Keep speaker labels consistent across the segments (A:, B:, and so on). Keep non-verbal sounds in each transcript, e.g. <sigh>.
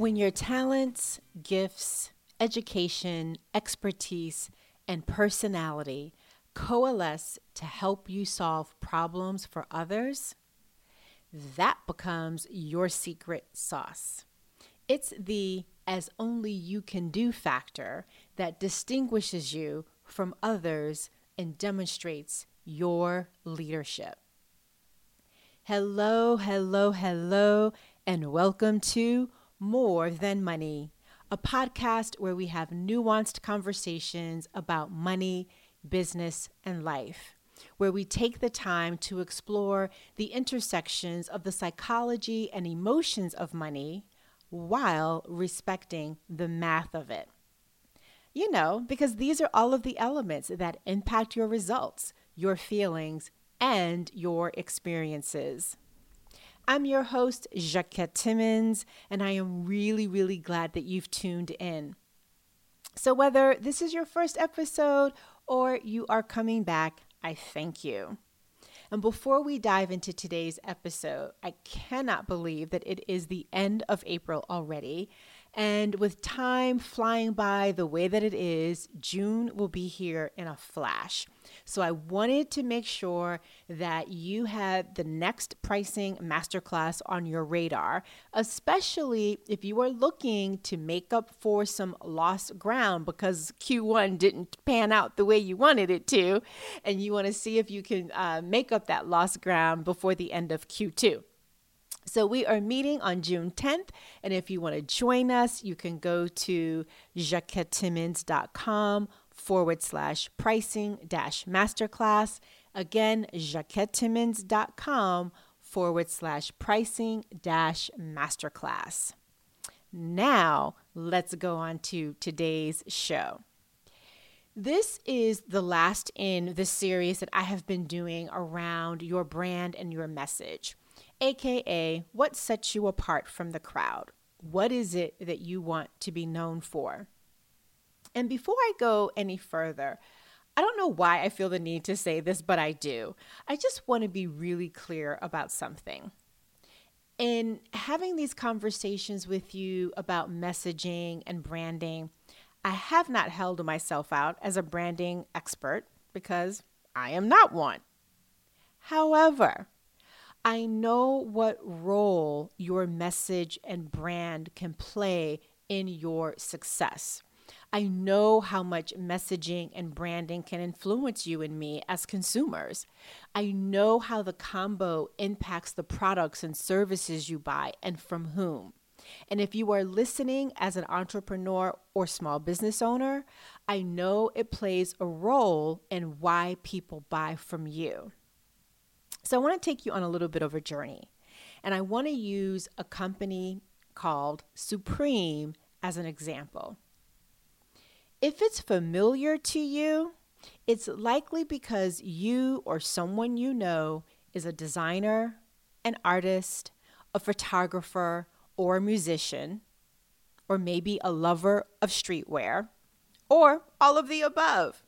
A: When your talents, gifts, education, expertise, and personality coalesce to help you solve problems for others, that becomes your secret sauce. It's the as only you can do factor that distinguishes you from others and demonstrates your leadership. Hello, hello, hello, and welcome to more Than Money, a podcast where we have nuanced conversations about money, business, and life, where we take the time to explore the intersections of the psychology and emotions of money while respecting the math of it. You know, because these are all of the elements that impact your results, your feelings, and your experiences. I'm your host, Jacquette Timmons, and I am really, really glad that you've tuned in. So, whether this is your first episode or you are coming back, I thank you. And before we dive into today's episode, I cannot believe that it is the end of April already. And with time flying by the way that it is, June will be here in a flash. So I wanted to make sure that you had the next pricing masterclass on your radar, especially if you are looking to make up for some lost ground because Q1 didn't pan out the way you wanted it to, and you want to see if you can uh, make up that lost ground before the end of Q2. So we are meeting on June 10th. And if you want to join us, you can go to jacquettetimmons.com forward slash pricing dash masterclass. Again, jacquettetimmons.com forward slash pricing dash masterclass. Now, let's go on to today's show. This is the last in the series that I have been doing around your brand and your message aka what sets you apart from the crowd? What is it that you want to be known for? And before I go any further, I don't know why I feel the need to say this, but I do. I just want to be really clear about something. In having these conversations with you about messaging and branding, I have not held myself out as a branding expert because I am not one. However, I know what role your message and brand can play in your success. I know how much messaging and branding can influence you and me as consumers. I know how the combo impacts the products and services you buy and from whom. And if you are listening as an entrepreneur or small business owner, I know it plays a role in why people buy from you. So I want to take you on a little bit of a journey. And I want to use a company called Supreme as an example. If it's familiar to you, it's likely because you or someone you know is a designer, an artist, a photographer, or a musician, or maybe a lover of streetwear, or all of the above.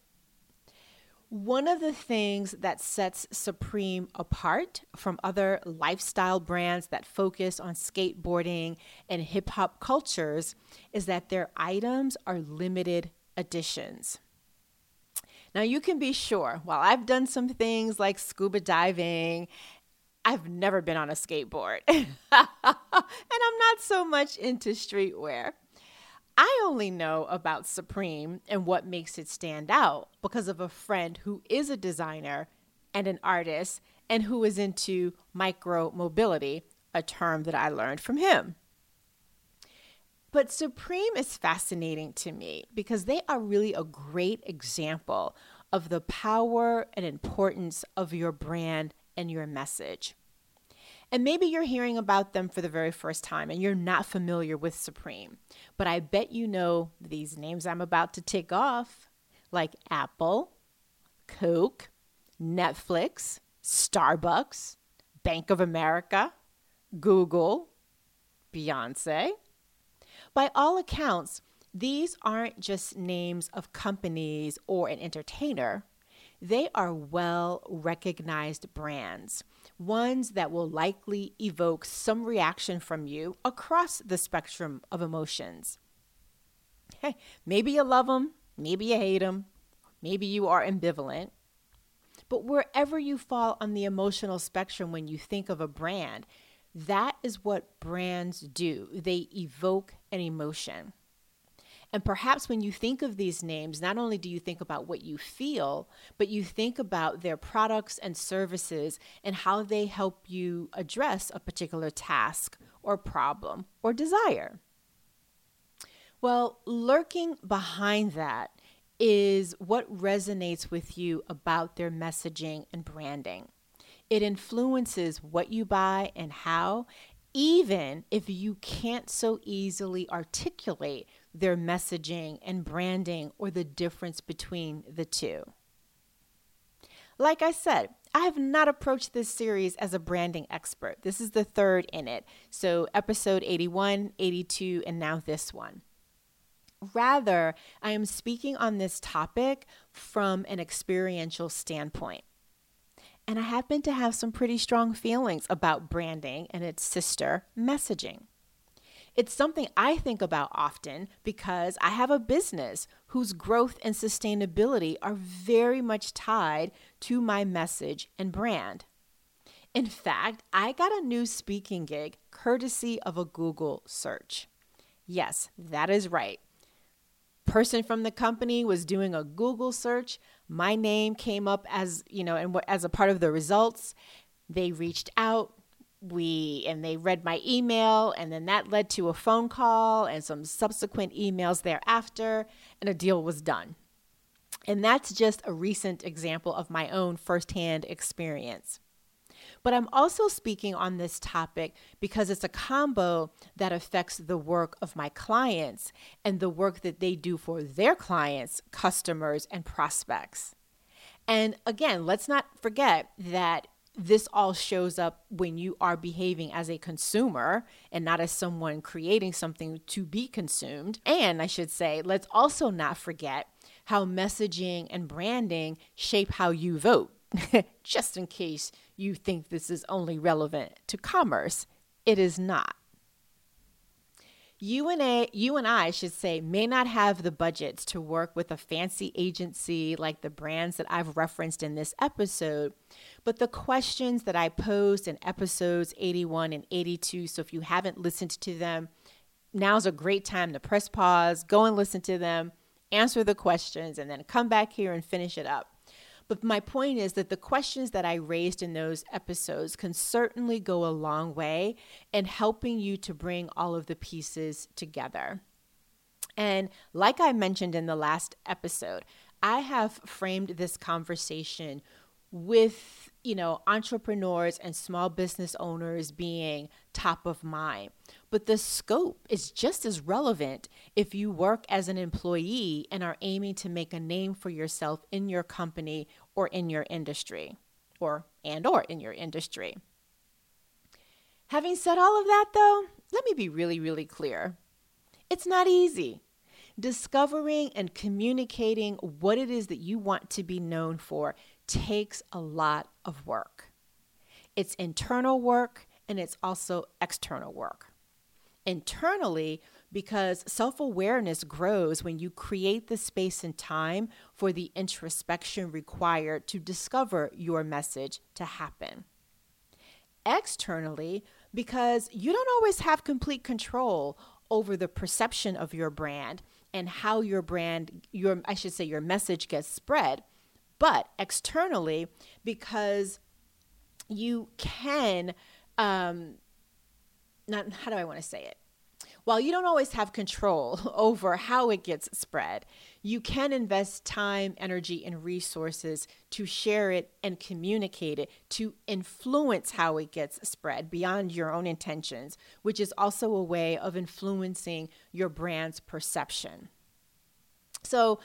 A: One of the things that sets Supreme apart from other lifestyle brands that focus on skateboarding and hip hop cultures is that their items are limited editions. Now, you can be sure, while I've done some things like scuba diving, I've never been on a skateboard. <laughs> and I'm not so much into streetwear. I only know about Supreme and what makes it stand out because of a friend who is a designer and an artist and who is into micro mobility, a term that I learned from him. But Supreme is fascinating to me because they are really a great example of the power and importance of your brand and your message. And maybe you're hearing about them for the very first time and you're not familiar with Supreme. But I bet you know these names I'm about to tick off, like Apple, Coke, Netflix, Starbucks, Bank of America, Google, Beyonce. By all accounts, these aren't just names of companies or an entertainer. They are well recognized brands, ones that will likely evoke some reaction from you across the spectrum of emotions. Hey, maybe you love them, maybe you hate them, maybe you are ambivalent. But wherever you fall on the emotional spectrum when you think of a brand, that is what brands do. They evoke an emotion. And perhaps when you think of these names, not only do you think about what you feel, but you think about their products and services and how they help you address a particular task or problem or desire. Well, lurking behind that is what resonates with you about their messaging and branding. It influences what you buy and how, even if you can't so easily articulate their messaging and branding or the difference between the two. Like I said, I have not approached this series as a branding expert. This is the third in it. So, episode 81, 82, and now this one. Rather, I am speaking on this topic from an experiential standpoint. And I happen to have some pretty strong feelings about branding and its sister, messaging. It's something I think about often because I have a business whose growth and sustainability are very much tied to my message and brand. In fact, I got a new speaking gig courtesy of a Google search. Yes, that is right person from the company was doing a Google search. My name came up as, you know, and as a part of the results. They reached out, we and they read my email and then that led to a phone call and some subsequent emails thereafter and a deal was done. And that's just a recent example of my own firsthand experience. But I'm also speaking on this topic because it's a combo that affects the work of my clients and the work that they do for their clients, customers, and prospects. And again, let's not forget that this all shows up when you are behaving as a consumer and not as someone creating something to be consumed. And I should say, let's also not forget how messaging and branding shape how you vote. <laughs> just in case you think this is only relevant to commerce, it is not. You and, a, you and I should say may not have the budgets to work with a fancy agency like the brands that I've referenced in this episode, but the questions that I posed in episodes 81 and 82, so if you haven't listened to them, now's a great time to press pause, go and listen to them, answer the questions, and then come back here and finish it up. But my point is that the questions that I raised in those episodes can certainly go a long way in helping you to bring all of the pieces together. And like I mentioned in the last episode, I have framed this conversation with you know entrepreneurs and small business owners being top of mind but the scope is just as relevant if you work as an employee and are aiming to make a name for yourself in your company or in your industry or and or in your industry. Having said all of that though, let me be really really clear. It's not easy. Discovering and communicating what it is that you want to be known for takes a lot of work. It's internal work and it's also external work internally because self awareness grows when you create the space and time for the introspection required to discover your message to happen. Externally, because you don't always have complete control over the perception of your brand and how your brand, your I should say your message gets spread, but externally because you can um, not how do I want to say it? While you don't always have control <laughs> over how it gets spread, you can invest time, energy, and resources to share it and communicate it to influence how it gets spread beyond your own intentions, which is also a way of influencing your brand's perception. So,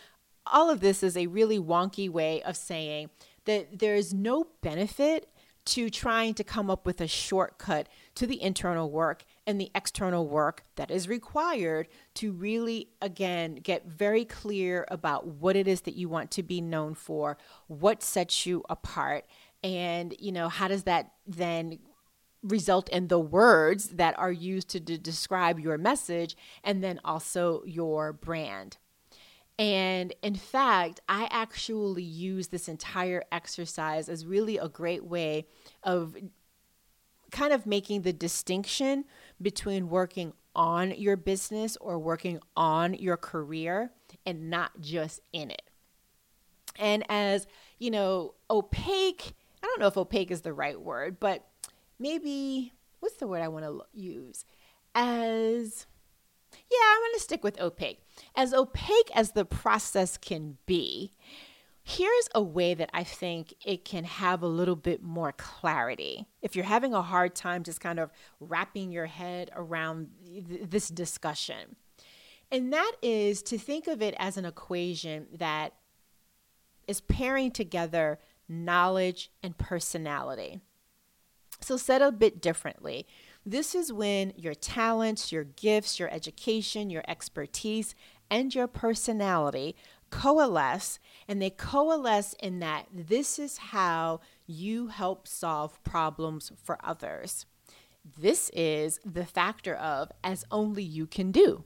A: all of this is a really wonky way of saying that there is no benefit to trying to come up with a shortcut to the internal work and the external work that is required to really, again, get very clear about what it is that you want to be known for, what sets you apart, and, you know, how does that then result in the words that are used to d- describe your message and then also your brand. And in fact, I actually use this entire exercise as really a great way of kind of making the distinction between working on your business or working on your career and not just in it. And as, you know, opaque, I don't know if opaque is the right word, but maybe what's the word I want to use? As yeah, I'm going to stick with opaque. As opaque as the process can be, here's a way that I think it can have a little bit more clarity. If you're having a hard time just kind of wrapping your head around th- this discussion, and that is to think of it as an equation that is pairing together knowledge and personality. So, said a bit differently, this is when your talents, your gifts, your education, your expertise, and your personality coalesce, and they coalesce in that this is how you help solve problems for others. This is the factor of as only you can do.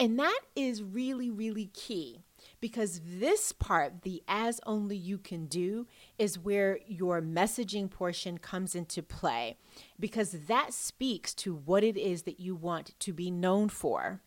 A: And that is really, really key because this part, the as only you can do, is where your messaging portion comes into play because that speaks to what it is that you want to be known for.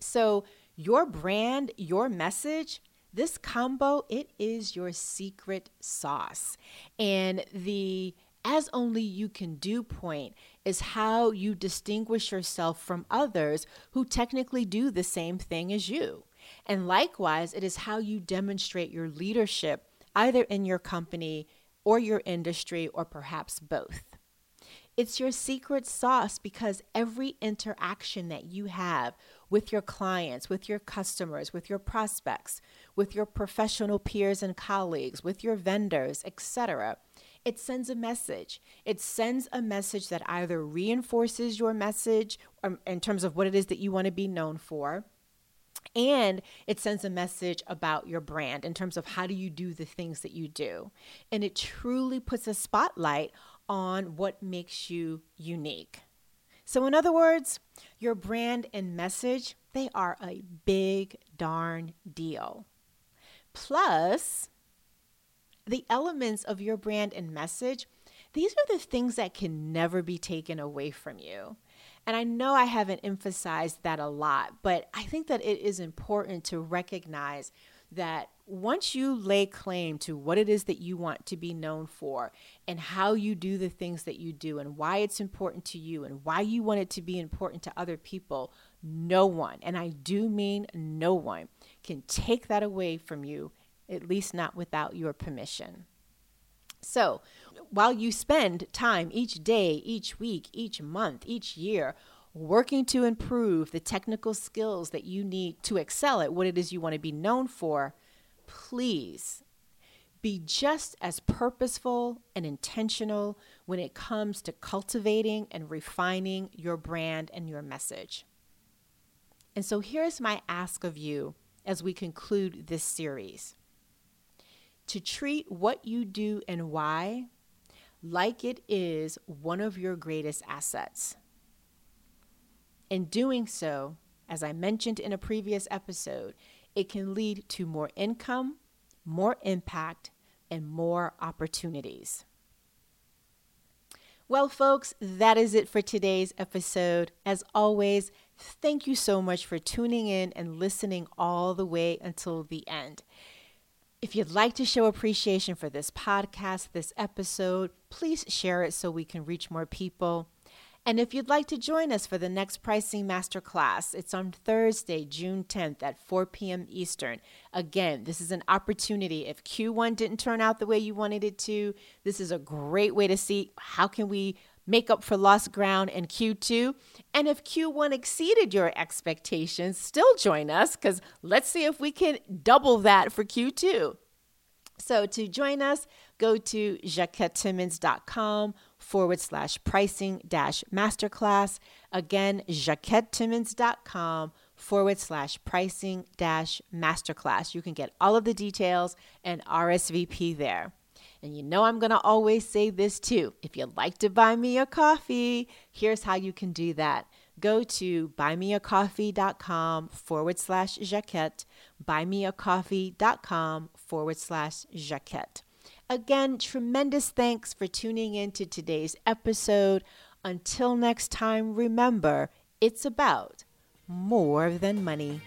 A: So, your brand, your message, this combo, it is your secret sauce. And the as only you can do point is how you distinguish yourself from others who technically do the same thing as you. And likewise, it is how you demonstrate your leadership, either in your company or your industry, or perhaps both. It's your secret sauce because every interaction that you have with your clients, with your customers, with your prospects, with your professional peers and colleagues, with your vendors, etc., it sends a message. It sends a message that either reinforces your message um, in terms of what it is that you want to be known for, and it sends a message about your brand in terms of how do you do the things that you do. And it truly puts a spotlight on what makes you unique. So in other words your brand and message they are a big darn deal. Plus the elements of your brand and message these are the things that can never be taken away from you and I know I haven't emphasized that a lot, but I think that it is important to recognize that once you lay claim to what it is that you want to be known for and how you do the things that you do and why it's important to you and why you want it to be important to other people, no one, and I do mean no one, can take that away from you, at least not without your permission. So, while you spend time each day, each week, each month, each year working to improve the technical skills that you need to excel at what it is you want to be known for, please be just as purposeful and intentional when it comes to cultivating and refining your brand and your message. And so here's my ask of you as we conclude this series to treat what you do and why like it is one of your greatest assets. In doing so, as I mentioned in a previous episode, it can lead to more income, more impact, and more opportunities. Well, folks, that is it for today's episode. As always, thank you so much for tuning in and listening all the way until the end. If you'd like to show appreciation for this podcast, this episode, please share it so we can reach more people. And if you'd like to join us for the next pricing masterclass, it's on Thursday, June 10th at 4 p.m. Eastern. Again, this is an opportunity. If Q1 didn't turn out the way you wanted it to, this is a great way to see how can we make up for lost ground in Q2. And if Q1 exceeded your expectations, still join us because let's see if we can double that for Q2. So to join us, go to jacquettetimmons.com forward slash pricing dash masterclass. Again, jacquettetimmons.com forward slash pricing dash masterclass. You can get all of the details and RSVP there. And you know, I'm going to always say this too. If you'd like to buy me a coffee, here's how you can do that. Go to buymeacoffee.com forward slash jacquette, buymeacoffee.com forward slash jacquette. Again, tremendous thanks for tuning in to today's episode. Until next time, remember, it's about more than money.